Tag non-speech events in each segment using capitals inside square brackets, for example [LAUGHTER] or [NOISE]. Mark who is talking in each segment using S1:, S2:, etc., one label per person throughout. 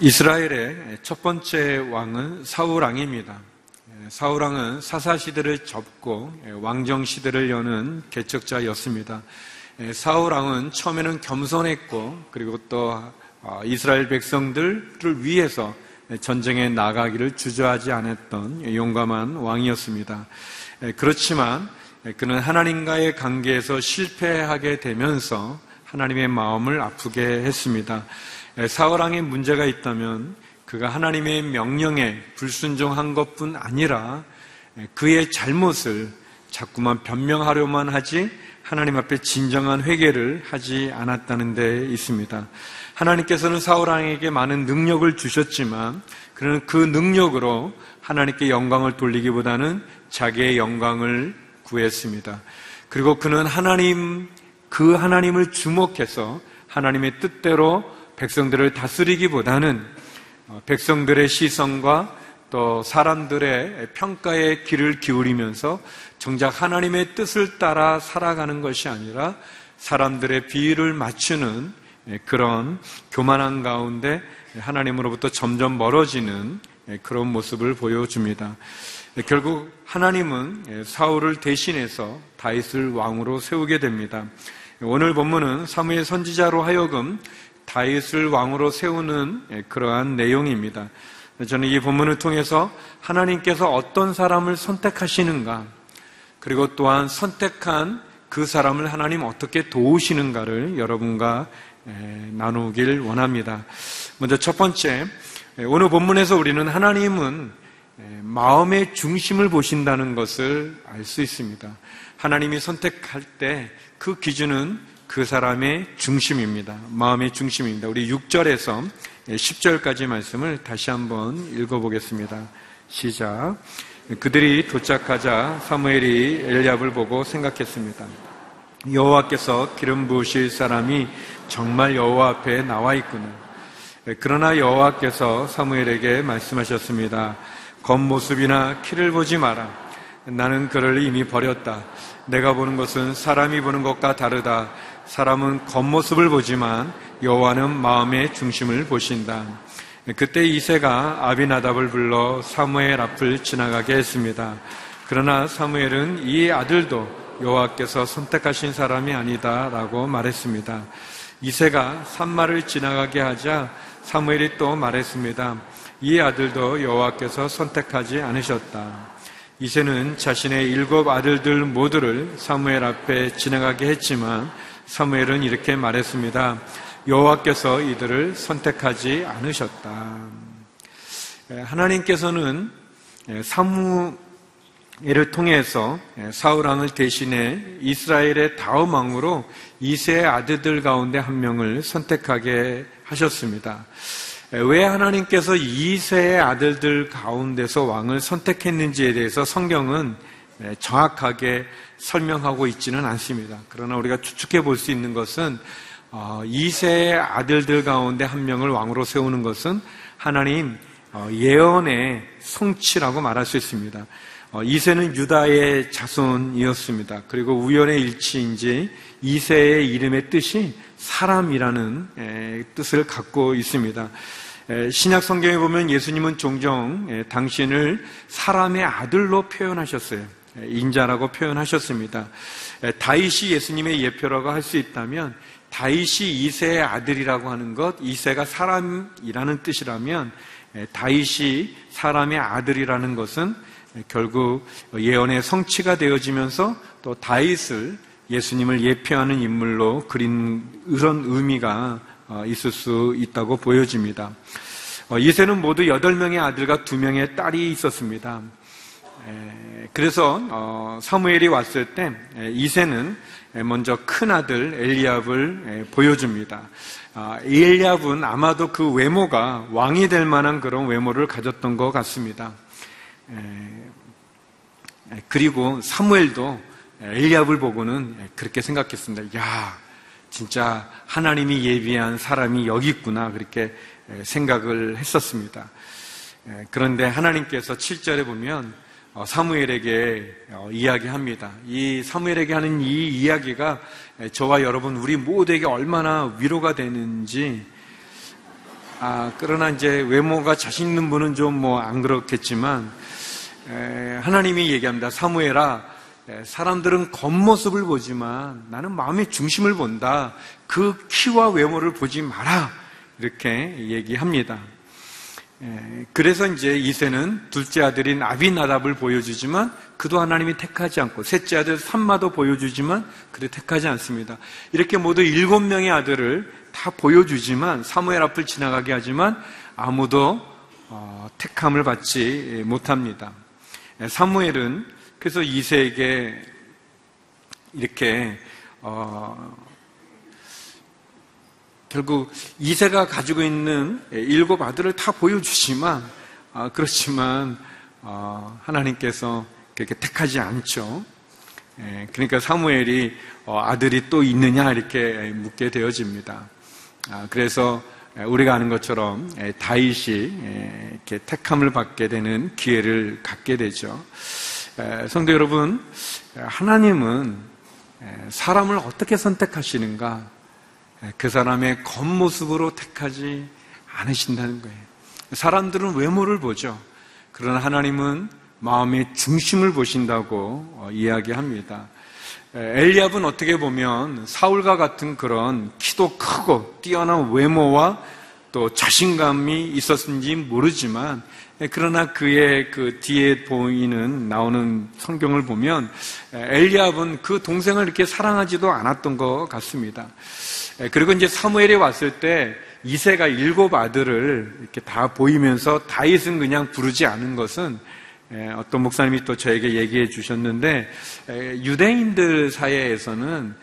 S1: 어, 이스라엘의 첫 번째 왕은 사울 왕입니다. 예, 사울 왕은 사사 시대를 접고 예, 왕정 시대를 여는 개척자였습니다. 예, 사울 왕은 처음에는 겸손했고 그리고 또 어, 이스라엘 백성들을 위해서 전쟁에 나가기를 주저하지 않았던 용감한 왕이었습니다. 그렇지만 그는 하나님과의 관계에서 실패하게 되면서 하나님의 마음을 아프게 했습니다. 사울왕의 문제가 있다면 그가 하나님의 명령에 불순종한 것뿐 아니라 그의 잘못을 자꾸만 변명하려만 하지 하나님 앞에 진정한 회개를 하지 않았다는 데 있습니다. 하나님께서는 사울왕에게 많은 능력을 주셨지만 그는 그 능력으로 하나님께 영광을 돌리기보다는 자기의 영광을 구했습니다. 그리고 그는 하나님, 그 하나님을 주목해서 하나님의 뜻대로 백성들을 다스리기보다는 어, 백성들의 시선과 또 사람들의 평가에 귀를 기울이면서 정작 하나님의 뜻을 따라 살아가는 것이 아니라 사람들의 비위를 맞추는 예, 그런 교만한 가운데 하나님으로부터 점점 멀어지는 예, 그런 모습을 보여줍니다. 네, 결국 하나님은 예, 사울을 대신해서 다윗을 왕으로 세우게 됩니다. 오늘 본문은 사무엘 선지자로 하여금 다윗을 왕으로 세우는 예, 그러한 내용입니다. 저는 이 본문을 통해서 하나님께서 어떤 사람을 선택하시는가, 그리고 또한 선택한 그 사람을 하나님 어떻게 도우시는가를 여러분과 예, 나누길 원합니다. 먼저 첫 번째, 오늘 본문에서 우리는 하나님은 예, 마음의 중심을 보신다는 것을 알 수 있습니다. 하나님이 선택할 때 그 기준은 그 사람의 중심입니다. 마음의 중심입니다. 우리 6절에서 10절까지 말씀을 다시 한번 읽어보겠습니다. 시작. 그들이 도착하자 사무엘이 엘리압을 보고 생각했습니다. 여호와께서 기름 부으실 사람이 정말 여호와 앞에 나와 있구나. 그러나 여호와께서 사무엘에게 말씀하셨습니다. 겉모습이나 키를 보지 마라. 나는 그를 이미 버렸다. 내가 보는 것은 사람이 보는 것과 다르다. 사람은 겉모습을 보지만 여호와는 마음의 중심을 보신다. 그때 이세가 아비나답을 불러 사무엘 앞을 지나가게 했습니다. 그러나 사무엘은 이 아들도 여호와께서 선택하신 사람이 아니다라고 말했습니다. 이세가 산마를 지나가게 하자 사무엘이 또 말했습니다. 이 아들도 여호와께서 선택하지 않으셨다. 이세는 자신의 일곱 아들들 모두를 사무엘 앞에 지나가게 했지만 사무엘은 이렇게 말했습니다. 여호와께서 이들을 선택하지 않으셨다. 하나님께서는 사무엘을 통해서 사울 왕을 대신해 이스라엘의 다음 왕으로 이세의 아들들 가운데 한 명을 선택하게 하셨습니다. 왜 하나님께서 이세의 아들들 가운데서 왕을 선택했는지에 대해서 성경은 정확하게 설명하고 있지는 않습니다. 그러나 우리가 추측해 볼 수 있는 것은 어, 이세의 아들들 가운데 한 명을 왕으로 세우는 것은 하나님 어, 예언의 성취라고 말할 수 있습니다. 어, 이세는 유다의 자손이었습니다. 그리고 우연의 일치인지 이세의 이름의 뜻이 사람이라는 뜻을 갖고 있습니다. 신약 성경에 보면 예수님은 종종 당신을 사람의 아들로 표현하셨어요. 인자라고 표현하셨습니다. 다윗이 예수님의 예표라고 할 수 있다면 다윗이 이세의 아들이라고 하는 것, 이세가 사람이라는 뜻이라면 다윗이 사람의 아들이라는 것은 결국 예언의 성취가 되어지면서 또 다윗을 예수님을 예표하는 인물로 그린 그런 의미가 어, 있을 수 있다고 보여집니다. 어, 이세는 모두 8명의 아들과 2명의 딸이 있었습니다. 그래서 어, 사무엘이 왔을 때 이세는 먼저 큰 아들 엘리압을 보여줍니다. 아, 엘리압은 아마도 그 외모가 왕이 될 만한 그런 외모를 가졌던 것 같습니다. 그리고 사무엘도 엘리압을 보고는 그렇게 생각했습니다. 야, 진짜 하나님이 예비한 사람이 여기 있구나 그렇게 생각을 했었습니다. 그런데 하나님께서 7절에 보면 어, 사무엘에게 어, 이야기합니다. 이 사무엘에게 하는 이 이야기가 저와 여러분 우리 모두에게 얼마나 위로가 되는지 아, 그러나 이제 외모가 자신 있는 분은 좀 뭐 안 그렇겠지만 하나님이 얘기합니다. 사무엘아 사람들은 겉모습을 보지만 나는 마음의 중심을 본다. 그 키와 외모를 보지 마라. 이렇게 얘기합니다. 그래서 이제 이세는 둘째 아들인 아비나답을 보여주지만 그도 하나님이 택하지 않고 셋째 아들 삼마도 보여주지만 그도 택하지 않습니다. 이렇게 모두 일곱 명의 아들을 다 보여주지만 사무엘 앞을 지나가게 하지만 아무도 어, 택함을 받지 못합니다. 사무엘은 그래서 이세에게 이렇게 어, 결국 이세가 가지고 있는 일곱 아들을 다 보여주지만 어, 그렇지만 어, 하나님께서 그렇게 택하지 않죠. 예, 그러니까 사무엘이 어, 아들이 또 있느냐 이렇게 묻게 되어집니다. 아, 그래서 우리가 아는 것처럼 다윗이 이렇게 택함을 받게 되는 기회를 갖게 되죠. 성도 여러분, 하나님은 사람을 어떻게 선택하시는가? 그 사람의 겉모습으로 택하지 않으신다는 거예요. 사람들은 외모를 보죠. 그러나 하나님은 마음의 중심을 보신다고 어, 이야기합니다. 엘리압은 어떻게 보면 사울과 같은 그런 키도 크고 뛰어난 외모와 또 자신감이 있었는지 모르지만 그러나 그의 그 뒤에 보이는 나오는 성경을 보면 엘리압은 그 동생을 이렇게 사랑하지도 않았던 것 같습니다. 그리고 이제 사무엘이 왔을 때 이세가 일곱 아들을 이렇게 다 보이면서 다윗은 그냥 부르지 않은 것은 어떤 목사님이 또 저에게 얘기해 주셨는데 유대인들 사이에서는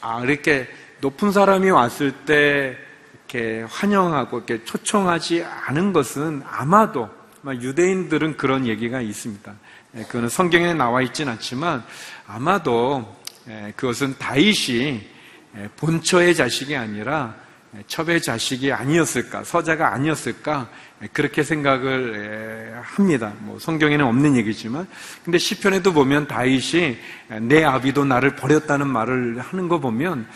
S1: 아, 이렇게 높은 사람이 왔을 때 이렇게 환영하고 이렇게 초청하지 않은 것은 아마도 유대인들은 그런 얘기가 있습니다. 그거는 성경에 나와 있진 않지만 아마도 그것은 다윗이 본처의 자식이 아니라 첩의 자식이 아니었을까, 서자가 아니었을까, 그렇게 생각을 합니다. 뭐 성경에는 없는 얘기지만. 근데 시편에도 보면 다윗이 내 아비도 나를 버렸다는 말을 하는 거 보면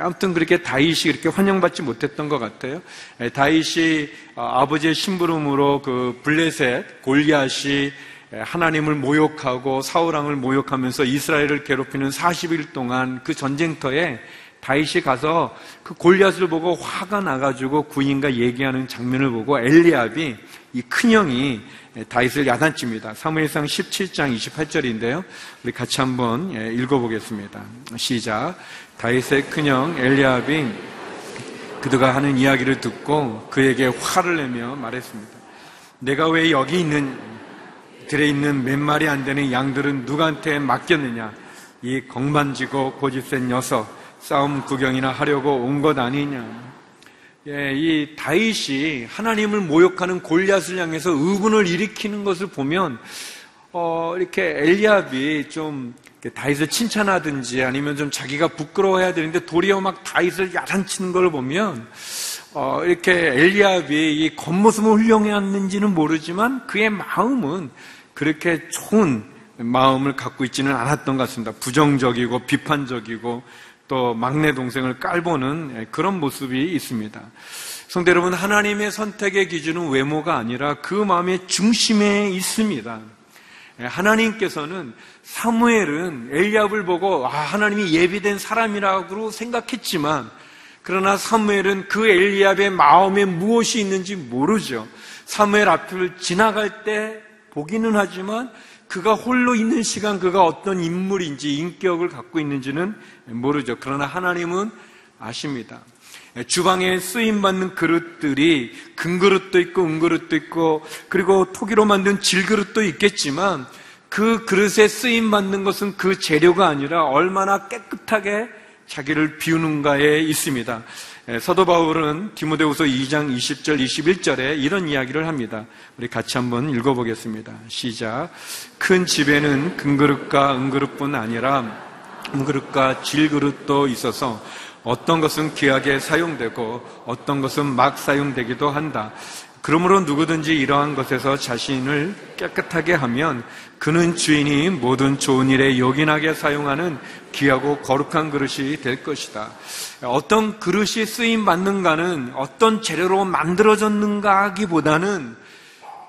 S1: 아무튼 그렇게 다윗이 그렇게 환영받지 못했던 것 같아요. 다윗이 어, 아버지의 심부름으로 그 블레셋, 골리앗이 하나님을 모욕하고 사울왕을 모욕하면서 이스라엘을 괴롭히는 40일 동안 그 전쟁터에 다윗이 가서 그 골리앗을 보고 화가 나가지고 구인과 얘기하는 장면을 보고 엘리압이 이 큰형이 다윗을 야단칩니다. 사무엘상 17장 28절인데요. 우리 같이 한번 예, 읽어보겠습니다. 시작. 다윗의 큰형 엘리압이 그들가 하는 이야기를 듣고 그에게 화를 내며 말했습니다. 내가 왜 여기 있는 들에 있는 몇 마리 안 되는 양들은 누구한테 맡겼느냐? 이 건반지고 고집센 녀석 싸움 구경이나 하려고 온 것 아니냐. 예, 이 다윗이 하나님을 모욕하는 골리앗을 향해서 의분을 일으키는 것을 보면 어, 이렇게 엘리압이 좀 다윗을 칭찬하든지 아니면 좀 자기가 부끄러워해야 되는데 도리어 막 다윗을 야단치는 걸 보면 어, 이렇게 엘리압이 이 겉모습은 훌륭했는지는 모르지만 그의 마음은 그렇게 좋은 마음을 갖고 있지는 않았던 것 같습니다. 부정적이고 비판적이고 또 막내 동생을 깔보는 그런 모습이 있습니다. 성대 여러분, 하나님의 선택의 기준은 외모가 아니라 그 마음의 중심에 있습니다. 하나님께서는 사무엘은 엘리압을 보고 아, 하나님이 예비된 사람이라고 생각했지만 그러나 사무엘은 그 엘리압의 마음에 무엇이 있는지 모르죠. 사무엘 앞을 지나갈 때 보기는 하지만 그가 홀로 있는 시간 그가 어떤 인물인지 인격을 갖고 있는지는 모르죠. 그러나 하나님은 아십니다. 주방에 쓰임받는 그릇들이 금그릇도 있고 은그릇도 있고 그리고 토기로 만든 질그릇도 있겠지만 그 그릇에 쓰임받는 것은 그 재료가 아니라 얼마나 깨끗하게 자기를 비우는가에 있습니다. 사도 바울은 디모데후서 2장 20절 21절에 이런 이야기를 합니다. 우리 같이 한번 읽어보겠습니다. 시작. 큰 집에는 금그릇과 은그릇뿐 아니라 은그릇과 질그릇도 있어서 어떤 것은 귀하게 사용되고 어떤 것은 막 사용되기도 한다. 그러므로 누구든지 이러한 것에서 자신을 깨끗하게 하면 그는 주인이 모든 좋은 일에 요긴하게 사용하는 귀하고 거룩한 그릇이 될 것이다. 어떤 그릇이 쓰임 받는가는 어떤 재료로 만들어졌는가 하기보다는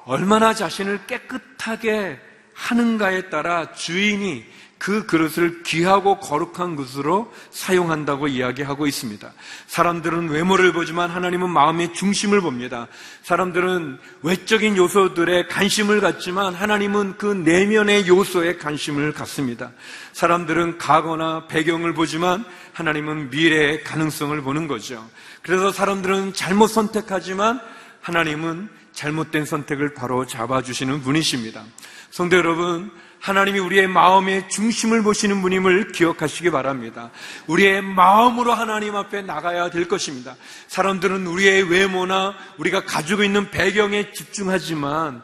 S1: 얼마나 자신을 깨끗하게 하는가에 따라 주인이 그 그릇을 귀하고 거룩한 것으로 사용한다고 이야기하고 있습니다. 사람들은 외모를 보지만 하나님은 마음의 중심을 봅니다. 사람들은 외적인 요소들에 관심을 갖지만 하나님은 그 내면의 요소에 관심을 갖습니다. 사람들은 과거나 배경을 보지만 하나님은 미래의 가능성을 보는 거죠. 그래서 사람들은 잘못 선택하지만 하나님은 잘못된 선택을 바로 잡아주시는 분이십니다. 성도 여러분, 하나님이 우리의 마음의 중심을 보시는 분임을 기억하시기 바랍니다. 우리의 마음으로 하나님 앞에 나가야 될 것입니다. 사람들은 우리의 외모나 우리가 가지고 있는 배경에 집중하지만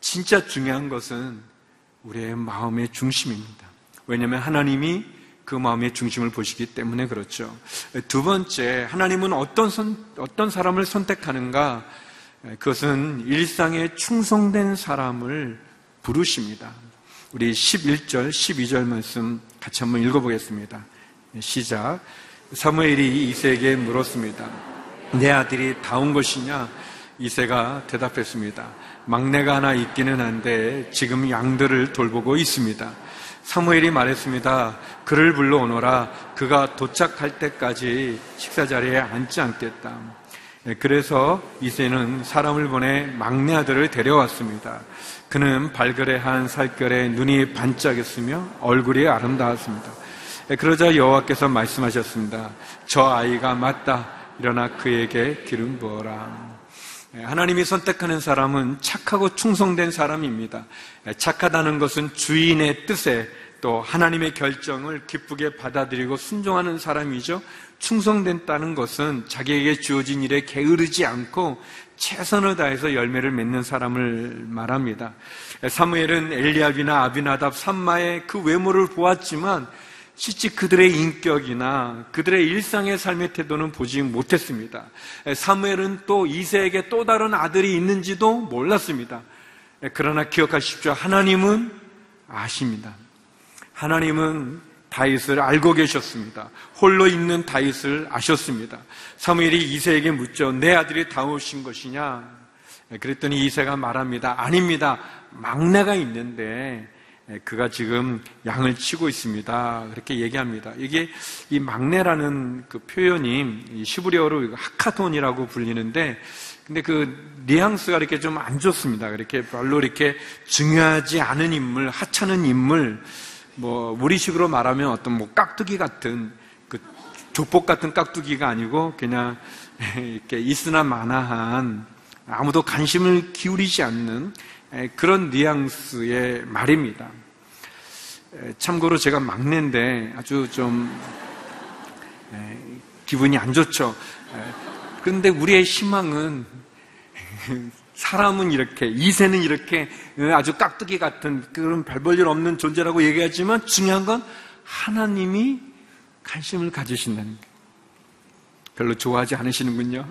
S1: 진짜 중요한 것은 우리의 마음의 중심입니다. 왜냐하면 하나님이 그 마음의 중심을 보시기 때문에 그렇죠. 두 번째, 하나님은 어떤, 선, 어떤 사람을 선택하는가? 그것은 일상에 충성된 사람을 부르십니다. 우리 11절, 12절 말씀 같이 한번 읽어보겠습니다. 시작. 사무엘이 이세에게 물었습니다. 내 아들이 다운 것이냐? 이세가 대답했습니다. 막내가 하나 있기는 한데 지금 양들을 돌보고 있습니다. 사무엘이 말했습니다. 그를 불러오너라. 그가 도착할 때까지 식사 자리에 앉지 않겠다. 그래서 이세는 사람을 보내 막내 아들을 데려왔습니다. 그는 발그레한 살결에 눈이 반짝였으며 얼굴이 아름다웠습니다. 예, 그러자 여호와께서 말씀하셨습니다. 저 아이가 맞다. 일어나 그에게 기름 부어라. 예, 하나님이 선택하는 사람은 착하고 충성된 사람입니다. 예, 착하다는 것은 주인의 뜻에 또 하나님의 결정을 기쁘게 받아들이고 순종하는 사람이죠. 충성된다는 것은 자기에게 주어진 일에 게으르지 않고 최선을 다해서 열매를 맺는 사람을 말합니다. 사무엘은 엘리압이나 아비나답, 삼마의 그 외모를 보았지만 실제 그들의 인격이나 그들의 일상의 삶의 태도는 보지 못했습니다. 사무엘은 또 이세에게 또 다른 아들이 있는지도 몰랐습니다. 그러나 기억하십시오. 하나님은 아십니다. 하나님은 다윗을 알고 계셨습니다. 홀로 있는 다윗을 아셨습니다. 사무엘이 이세에게 묻죠. 내 아들이 다오신 것이냐? 그랬더니 이세가 말합니다. 아닙니다. 막내가 있는데 그가 지금 양을 치고 있습니다. 그렇게 얘기합니다. 이게 이 막내라는 그 표현이 시브리어로 하카톤이라고 불리는데 근데 그 뉘앙스가 이렇게 좀 안 좋습니다. 그렇게 별로 이렇게 중요하지 않은 인물, 하찮은 인물, 뭐 우리식으로 말하면 어떤 뭐 깍두기 같은 그 조폭 같은 깍두기가 아니고 그냥 [LAUGHS] 이렇게 있으나 마나한 아무도 관심을 기울이지 않는 그런 뉘앙스의 말입니다. 참고로 제가 막내인데 아주 좀 기분이 안 좋죠. 그런데 우리의 희망은 사람은 이렇게, 이세는 이렇게 아주 깍두기 같은 그런 별 볼 일 없는 존재라고 얘기하지만 중요한 건 하나님이 관심을 가지신다는 거예요. 별로 좋아하지 않으시는군요.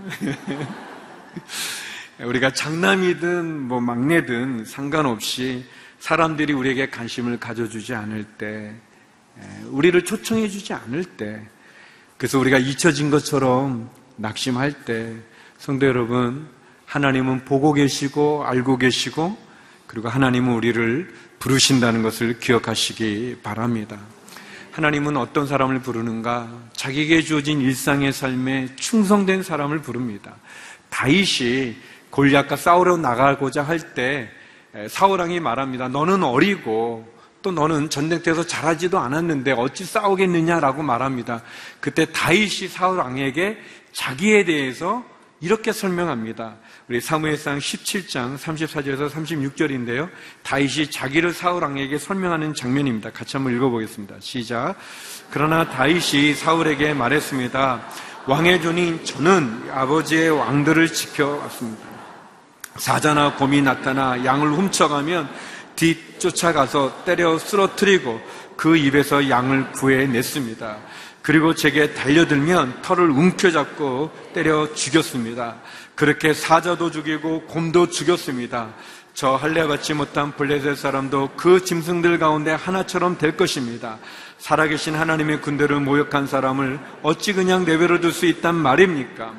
S1: [LAUGHS] 우리가 장남이든 뭐 막내든 상관없이 사람들이 우리에게 관심을 가져주지 않을 때, 우리를 초청해주지 않을 때, 그래서 우리가 잊혀진 것처럼 낙심할 때, 성도 여러분, 하나님은 보고 계시고 알고 계시고 그리고 하나님은 우리를 부르신다는 것을 기억하시기 바랍니다. 하나님은 어떤 사람을 부르는가? 자기에게 주어진 일상의 삶에 충성된 사람을 부릅니다. 다윗이 골리앗과 싸우러 나가고자 할 때 사울 왕이 말합니다. 너는 어리고 또 너는 전쟁터에서 잘하지도 않았는데 어찌 싸우겠느냐라고 말합니다. 그때 다윗이 사울 왕에게 자기에 대해서 이렇게 설명합니다. 우리 사무엘상 17장 34절에서 36절인데요. 다윗이 자기를 사울 왕에게 설명하는 장면입니다. 같이 한번 읽어보겠습니다. 시작. 그러나 다윗이 사울에게 말했습니다. 왕의 존인 저는 아버지의 왕들을 지켜왔습니다. 사자나 곰이 나타나 양을 훔쳐가면 뒤 쫓아가서 때려 쓰러뜨리고 그 입에서 양을 구해냈습니다. 그리고 제게 달려들면 털을 움켜잡고 때려 죽였습니다. 그렇게 사자도 죽이고 곰도 죽였습니다. 저 할례 받지 못한 블레셋 사람도 그 짐승들 가운데 하나처럼 될 것입니다. 살아계신 하나님의 군대를 모욕한 사람을 어찌 그냥 내버려 둘 수 있단 말입니까?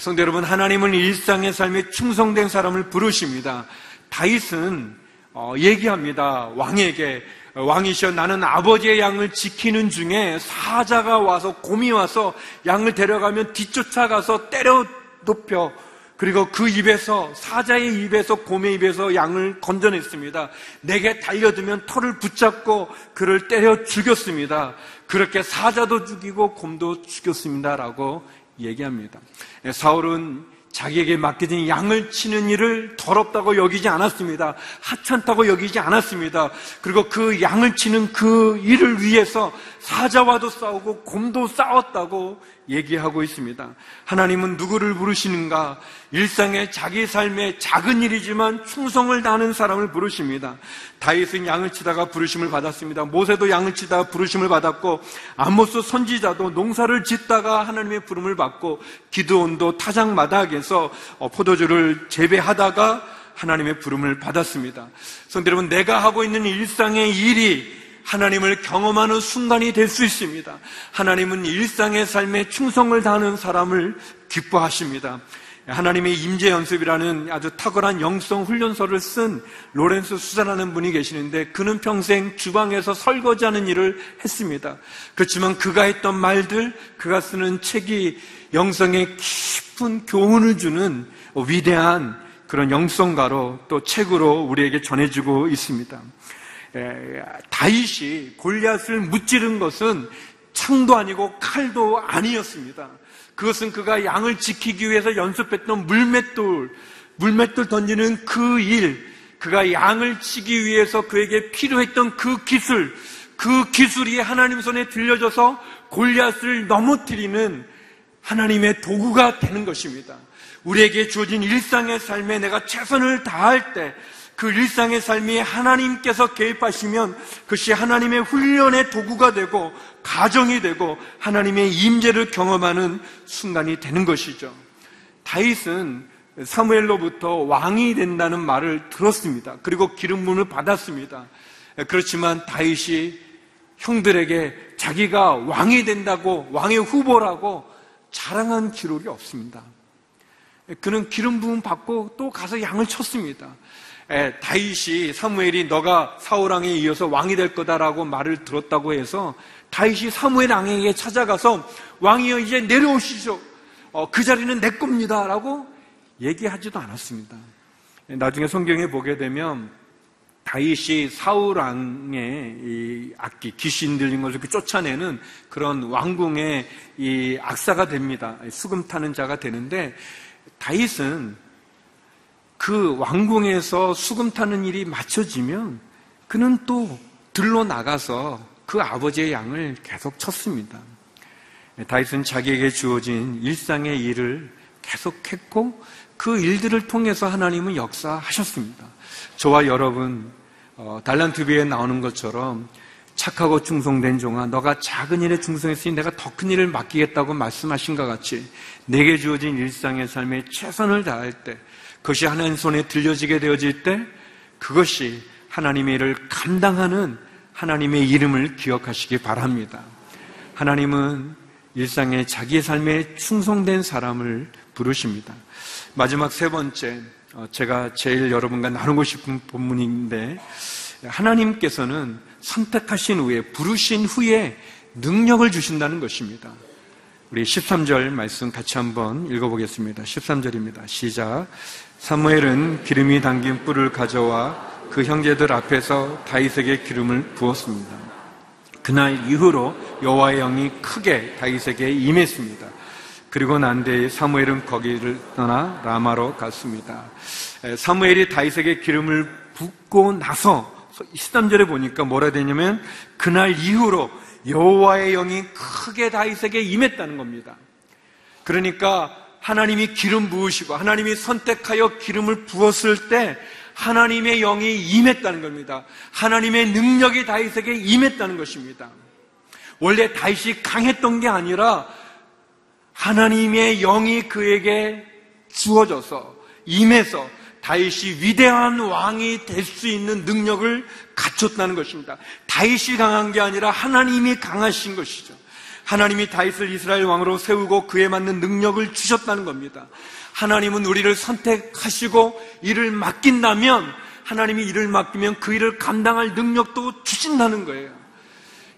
S1: 성대 여러분, 하나님은 일상의 삶에 충성된 사람을 부르십니다. 다윗은 어, 얘기합니다. 왕에게 왕이셔 나는 아버지의 양을 지키는 중에 사자가 와서 곰이 와서 양을 데려가면 뒤쫓아가서 때려 높여 그리고 그 입에서 사자의 입에서 곰의 입에서 양을 건져냈습니다. 내게 달려들면 털을 붙잡고 그를 때려 죽였습니다. 그렇게 사자도 죽이고 곰도 죽였습니다라고 얘기합니다. 네, 사울은 자기에게 맡겨진 양을 치는 일을 더럽다고 여기지 않았습니다. 하찮다고 여기지 않았습니다. 그리고 그 양을 치는 그 일을 위해서 사자와도 싸우고 곰도 싸웠다고 얘기하고 있습니다. 하나님은 누구를 부르시는가? 일상의 자기 삶의 작은 일이지만 충성을 다하는 사람을 부르십니다. 다윗은 양을 치다가 부르심을 받았습니다. 모세도 양을 치다가 부르심을 받았고 아모스 선지자도 농사를 짓다가 하나님의 부름을 받고 기드온도 타작 마닥에서 어, 포도주를 재배하다가 하나님의 부름을 받았습니다. 성대 여러분, 내가 하고 있는 일상의 일이 하나님을 경험하는 순간이 될 수 있습니다. 하나님은 일상의 삶에 충성을 다하는 사람을 기뻐하십니다. 하나님의 임재 연습이라는 아주 탁월한 영성 훈련서를 쓴 로렌스 수자라는 분이 계시는데 그는 평생 주방에서 설거지하는 일을 했습니다. 그렇지만 그가 했던 말들, 그가 쓰는 책이 영성에 깊은 교훈을 주는 위대한 그런 영성가로 또 책으로 우리에게 전해지고 있습니다. 다윗이 골리앗을 무찌른 것은 창도 아니고 칼도 아니었습니다. 그것은 그가 양을 지키기 위해서 연습했던 물맷돌, 물맷돌 던지는 그 일, 그가 양을 치기 위해서 그에게 필요했던 그 기술, 그 기술이 하나님 손에 들려져서 골리앗을 넘어뜨리는 하나님의 도구가 되는 것입니다. 우리에게 주어진 일상의 삶에 내가 최선을 다할 때, 그 일상의 삶이 하나님께서 개입하시면 그것이 하나님의 훈련의 도구가 되고 가정이 되고 하나님의 임재를 경험하는 순간이 되는 것이죠. 다윗은 사무엘로부터 왕이 된다는 말을 들었습니다. 그리고 기름문을 받았습니다. 그렇지만 다윗이 형들에게 자기가 왕이 된다고 왕의 후보라고 자랑한 기록이 없습니다. 그는 기름 부음 받고 또 가서 양을 쳤습니다. 에, 다윗이 사무엘이 너가 사울 왕에 이어서 왕이 될 거다라고 말을 들었다고 해서 다윗이 사무엘 왕에게 찾아가서 왕이여 이제 내려오시죠. 어, 그 자리는 내 겁니다라고 얘기하지도 않았습니다. 나중에 성경에 보게 되면 다윗이 사울 왕의 이 악기 귀신 들린 것을 쫓아내는 그런 왕궁의 이 악사가 됩니다. 수금 타는 자가 되는데 다윗은 그 왕궁에서 수금 타는 일이 맞춰지면 그는 또 들로 나가서 그 아버지의 양을 계속 쳤습니다. 다윗은 자기에게 주어진 일상의 일을 계속했고 그 일들을 통해서 하나님은 역사하셨습니다. 저와 여러분 어, 달란트비에 나오는 것처럼 착하고 충성된 종아 너가 작은 일에 충성했으니 내가 더 큰 일을 맡기겠다고 말씀하신 것 같이 내게 주어진 일상의 삶에 최선을 다할 때 그것이 하나님 손에 들려지게 되어질 때 그것이 하나님의 일을 감당하는 하나님의 이름을 기억하시기 바랍니다. 하나님은 일상에 자기의 삶에 충성된 사람을 부르십니다. 마지막 세 번째, 어, 제가 제일 여러분과 나누고 싶은 본문인데, 하나님께서는 선택하신 후에, 부르신 후에 능력을 주신다는 것입니다. 우리 13절 말씀 같이 한번 읽어보겠습니다. 13절입니다. 시작. 사무엘은 기름이 담긴 뿔을 가져와 그 형제들 앞에서 다윗에게 기름을 부었습니다. 그날 이후로 여호와의 영이 크게 다윗에게 임했습니다. 그리고 난 뒤에 사무엘은 거기를 떠나 라마로 갔습니다. 사무엘이 다윗에게 기름을 붓고 나서 13절에 보니까 뭐라 되냐면 그날 이후로 여호와의 영이 크게 다윗에게 임했다는 겁니다. 그러니까 하나님이 기름 부으시고 하나님이 선택하여 기름을 부었을 때 하나님의 영이 임했다는 겁니다. 하나님의 능력이 다윗에게 임했다는 것입니다. 원래 다윗이 강했던 게 아니라 하나님의 영이 그에게 주어져서 임해서 다윗이 위대한 왕이 될 수 있는 능력을 갖췄다는 것입니다. 다윗이 강한 게 아니라 하나님이 강하신 것이죠. 하나님이 다윗을 이스라엘 왕으로 세우고 그에 맞는 능력을 주셨다는 겁니다. 하나님은 우리를 선택하시고 일을 맡긴다면 하나님이 일을 맡기면 그 일을 감당할 능력도 주신다는 거예요.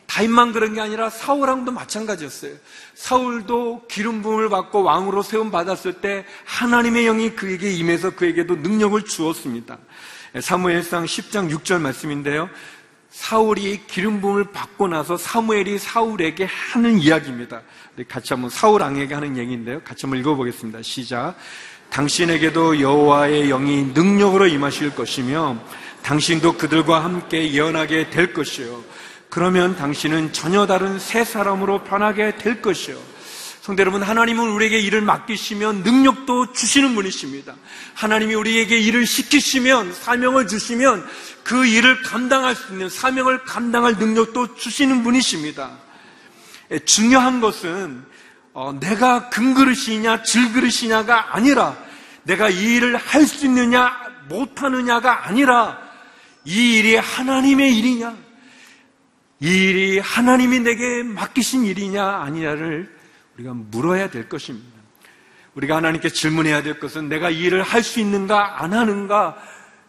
S1: 다윗만 그런 게 아니라 사울왕도 마찬가지였어요. 사울도 기름 부음을 받고 왕으로 세움 받았을 때 하나님의 영이 그에게 임해서 그에게도 능력을 주었습니다. 사무엘상 10장 6절 말씀인데요. 사울이 기름 부음을 받고 나서 사무엘이 사울에게 하는 이야기입니다. 같이 한번 사울 왕에게 하는 얘기인데요. 같이 한번 읽어보겠습니다. 시작. 당신에게도 여호와의 영이 능력으로 임하실 것이며 당신도 그들과 함께 예언하게 될 것이요. 그러면 당신은 전혀 다른 새 사람으로 변하게 될 것이요. 성대 여러분, 하나님은 우리에게 일을 맡기시면 능력도 주시는 분이십니다. 하나님이 우리에게 일을 시키시면 사명을 주시면 그 일을 감당할 수 있는 사명을 감당할 능력도 주시는 분이십니다. 예, 중요한 것은 어, 내가 금그릇이냐 질그릇이냐가 아니라 내가 이 일을 할 수 있느냐 못하느냐가 아니라 이 일이 하나님의 일이냐 이 일이 하나님이 내게 맡기신 일이냐 아니냐를 우리가 물어야 될 것입니다. 우리가 하나님께 질문해야 될 것은 내가 이 일을 할 수 있는가 안 하는가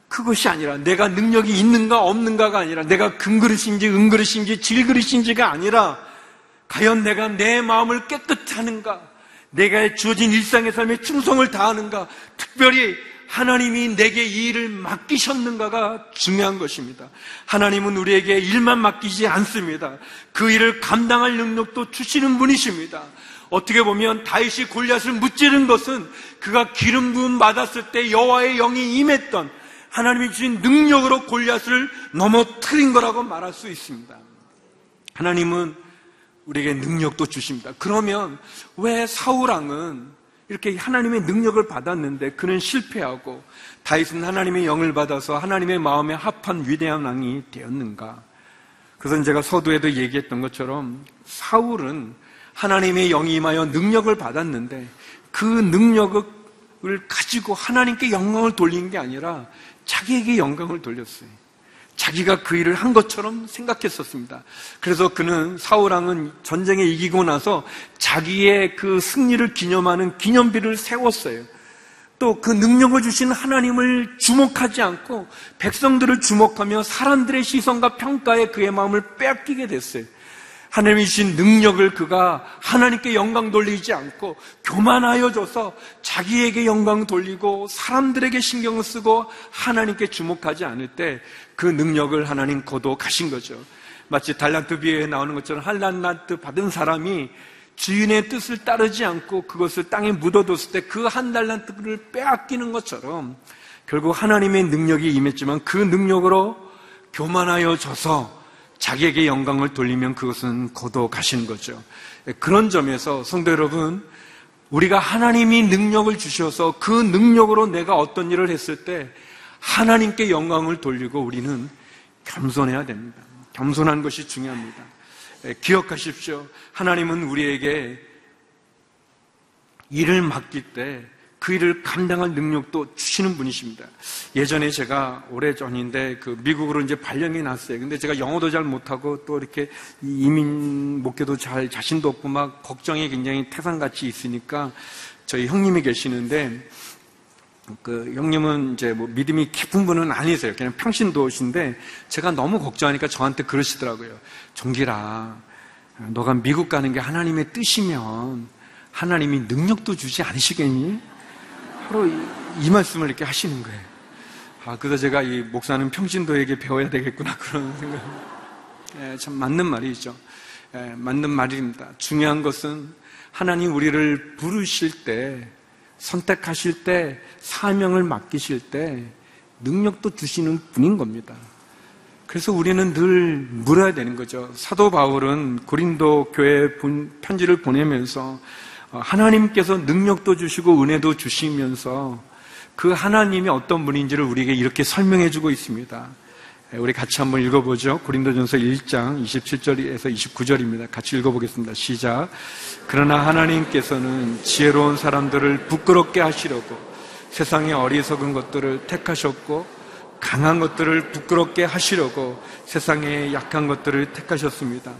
S1: 그것이 아니라 내가 능력이 있는가 없는가가 아니라 내가 금그릇인지 은그릇인지 질그릇인지가 아니라 과연 내가 내 마음을 깨끗 하는가 내가 주어진 일상의 삶에 충성을 다하는가 특별히 하나님이 내게 이 일을 맡기셨는가가 중요한 것입니다. 하나님은 우리에게 일만 맡기지 않습니다. 그 일을 감당할 능력도 주시는 분이십니다. 어떻게 보면 다윗이 골리앗을 무찌른 것은 그가 기름 부음 받았을 때 여호와의 영이 임했던 하나님이 주신 능력으로 골리앗을 넘어뜨린 거라고 말할 수 있습니다. 하나님은 우리에게 능력도 주십니다. 그러면 왜 사울왕은 이렇게 하나님의 능력을 받았는데 그는 실패하고 다윗은 하나님의 영을 받아서 하나님의 마음에 합한 위대한 왕이 되었는가? 그래서 제가 서두에도 얘기했던 것처럼 사울은 하나님의 영이 임하여 능력을 받았는데 그 능력을 가지고 하나님께 영광을 돌린 게 아니라 자기에게 영광을 돌렸어요. 자기가 그 일을 한 것처럼 생각했었습니다. 그래서 그는 사울왕은 전쟁에 이기고 나서 자기의 그 승리를 기념하는 기념비를 세웠어요. 또 그 능력을 주신 하나님을 주목하지 않고 백성들을 주목하며 사람들의 시선과 평가에 그의 마음을 빼앗기게 됐어요. 하나님이 주신 능력을 그가 하나님께 영광 돌리지 않고 교만하여 줘서 자기에게 영광 돌리고 사람들에게 신경을 쓰고 하나님께 주목하지 않을 때 그 능력을 하나님 거둬 가신 거죠. 마치 달란트 비에 나오는 것처럼 한란란트 받은 사람이 주인의 뜻을 따르지 않고 그것을 땅에 묻어뒀을 때 그 한 달란트를 빼앗기는 것처럼 결국 하나님의 능력이 임했지만 그 능력으로 교만하여 져서 자기에게 영광을 돌리면 그것은 가시는 거죠. 그런 점에서 성도 여러분, 우리가 하나님이 능력을 주셔서 그 능력으로 내가 어떤 일을 했을 때 하나님께 영광을 돌리고 우리는 겸손해야 됩니다. 겸손한 것이 중요합니다. 기억하십시오. 하나님은 우리에게 일을 맡길 때 그 일을 감당할 능력도 주시는 분이십니다. 예전에 제가 오래 전인데 그 미국으로 이제 발령이 났어요. 근데 제가 영어도 잘 못하고 또 이렇게 이민 목회도 잘 자신도 없고 막 걱정이 굉장히 태산같이 있으니까 저희 형님이 계시는데 그 형님은 이제 뭐 믿음이 깊은 분은 아니세요. 그냥 평신도신데 제가 너무 걱정하니까 저한테 그러시더라고요. 종기라, 너가 미국 가는 게 하나님의 뜻이면 하나님이 능력도 주지 않으시겠니? 바로 이, 이 말씀을 이렇게 하시는 거예요. 아, 그래서 제가 이 목사는 평신도에게 배워야 되겠구나 그런 생각. 예, 참 맞는 말이죠. 예, 맞는 말입니다. 중요한 것은 하나님 우리를 부르실 때, 선택하실 때, 사명을 맡기실 때 능력도 주시는 분인 겁니다. 그래서 우리는 늘 물어야 되는 거죠. 사도 바울은 고린도 교회 편지를 보내면서 어, 하나님께서 능력도 주시고 은혜도 주시면서 그 하나님이 어떤 분인지를 우리에게 이렇게 설명해 주고 있습니다. 우리 같이 한번 읽어보죠. 고린도전서 1장 27절에서 29절입니다. 같이 읽어보겠습니다. 시작. 그러나 하나님께서는 지혜로운 사람들을 부끄럽게 하시려고 세상의 어리석은 것들을 택하셨고 강한 것들을 부끄럽게 하시려고 세상의 약한 것들을 택하셨습니다.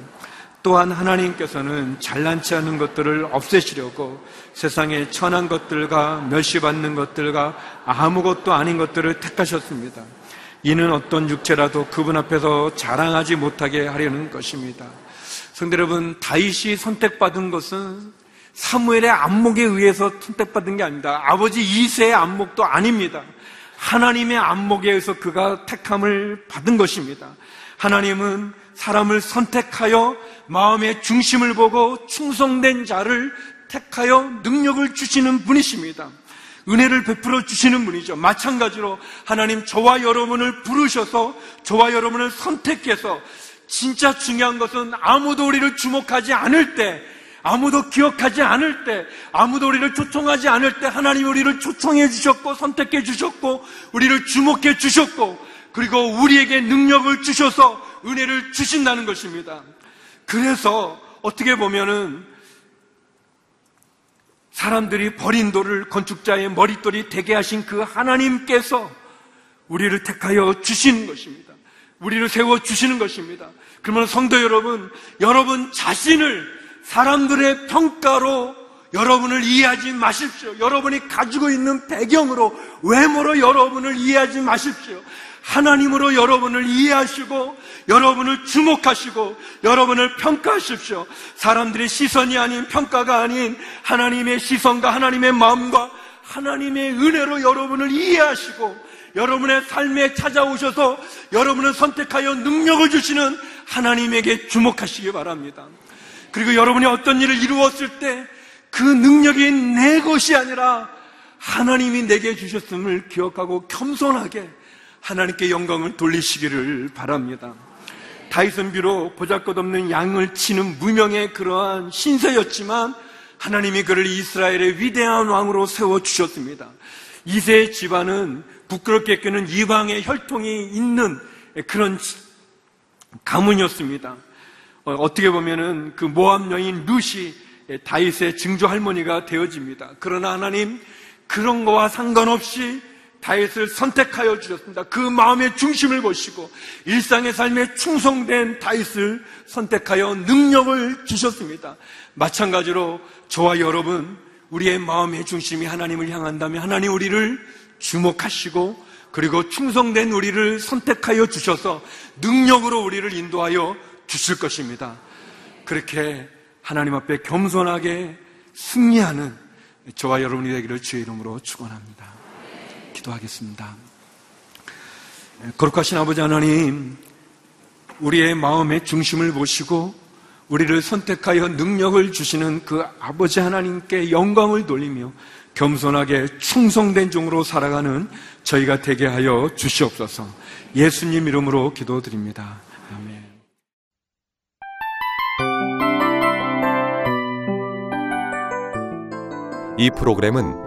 S1: 또한 하나님께서는 잘난치 않은 것들을 없애시려고 세상의 천한 것들과 멸시받는 것들과 아무것도 아닌 것들을 택하셨습니다. 이는 어떤 육체라도 그분 앞에서 자랑하지 못하게 하려는 것입니다. 성대 여러분, 다윗이 선택받은 것은 사무엘의 안목에 의해서 선택받은 게 아닙니다. 아버지 이세의 안목도 아닙니다. 하나님의 안목에 의해서 그가 택함을 받은 것입니다. 하나님은 사람을 선택하여 마음의 중심을 보고 충성된 자를 택하여 능력을 주시는 분이십니다. 은혜를 베풀어 주시는 분이죠. 마찬가지로 하나님 저와 여러분을 부르셔서 저와 여러분을 선택해서 진짜 중요한 것은 아무도 우리를 주목하지 않을 때 아무도 기억하지 않을 때, 아무도 우리를 초청하지 않을 때 하나님 우리를 초청해 주셨고 선택해 주셨고 우리를 주목해 주셨고 그리고 우리에게 능력을 주셔서 은혜를 주신다는 것입니다. 그래서 어떻게 보면은 사람들이 버린 돌을 건축자의 머릿돌이 되게 하신 그 하나님께서 우리를 택하여 주시는 것입니다. 우리를 세워 주시는 것입니다. 그러면 성도 여러분, 여러분 자신을 사람들의 평가로 여러분을 이해하지 마십시오. 여러분이 가지고 있는 배경으로, 외모로 여러분을 이해하지 마십시오. 하나님으로 여러분을 이해하시고 여러분을 주목하시고 여러분을 평가하십시오. 사람들의 시선이 아닌 평가가 아닌 하나님의 시선과 하나님의 마음과 하나님의 은혜로 여러분을 이해하시고 여러분의 삶에 찾아오셔서 여러분을 선택하여 능력을 주시는 하나님에게 주목하시기 바랍니다. 그리고 여러분이 어떤 일을 이루었을 때 그 능력이 내 것이 아니라 하나님이 내게 주셨음을 기억하고 겸손하게 하나님께 영광을 돌리시기를 바랍니다. 다윗은 비록 보잘것없는 양을 치는 무명의 그러한 신세였지만 하나님이 그를 이스라엘의 위대한 왕으로 세워 주셨습니다. 이세의 집안은 부끄럽게 끄는 이방의 혈통이 있는 그런 가문이었습니다. 어, 어떻게 보면은 그 모함 여인 루시 다윗의 증조 할머니가 되어집니다. 그러나 하나님 그런 거와 상관없이 다윗을 선택하여 주셨습니다. 그 마음의 중심을 보시고 일상의 삶에 충성된 다윗을 선택하여 능력을 주셨습니다. 마찬가지로 저와 여러분 우리의 마음의 중심이 하나님을 향한다면 하나님 우리를 주목하시고 그리고 충성된 우리를 선택하여 주셔서 능력으로 우리를 인도하여 주실 것입니다. 그렇게 하나님 앞에 겸손하게 승리하는 저와 여러분이 되기를 주의 이름으로 축원합니다. 기도하겠습니다. 거룩하신 아버지 하나님, 우리의 마음의 중심을 보시고 우리를 선택하여 능력을 주시는 그 아버지 하나님께 영광을 돌리며 겸손하게 충성된 종으로 살아가는 저희가 되게 하여 주시옵소서. 예수님 이름으로 기도드립니다. 아멘.
S2: 이 프로그램은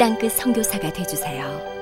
S3: 땅끝 성교사가 되주세요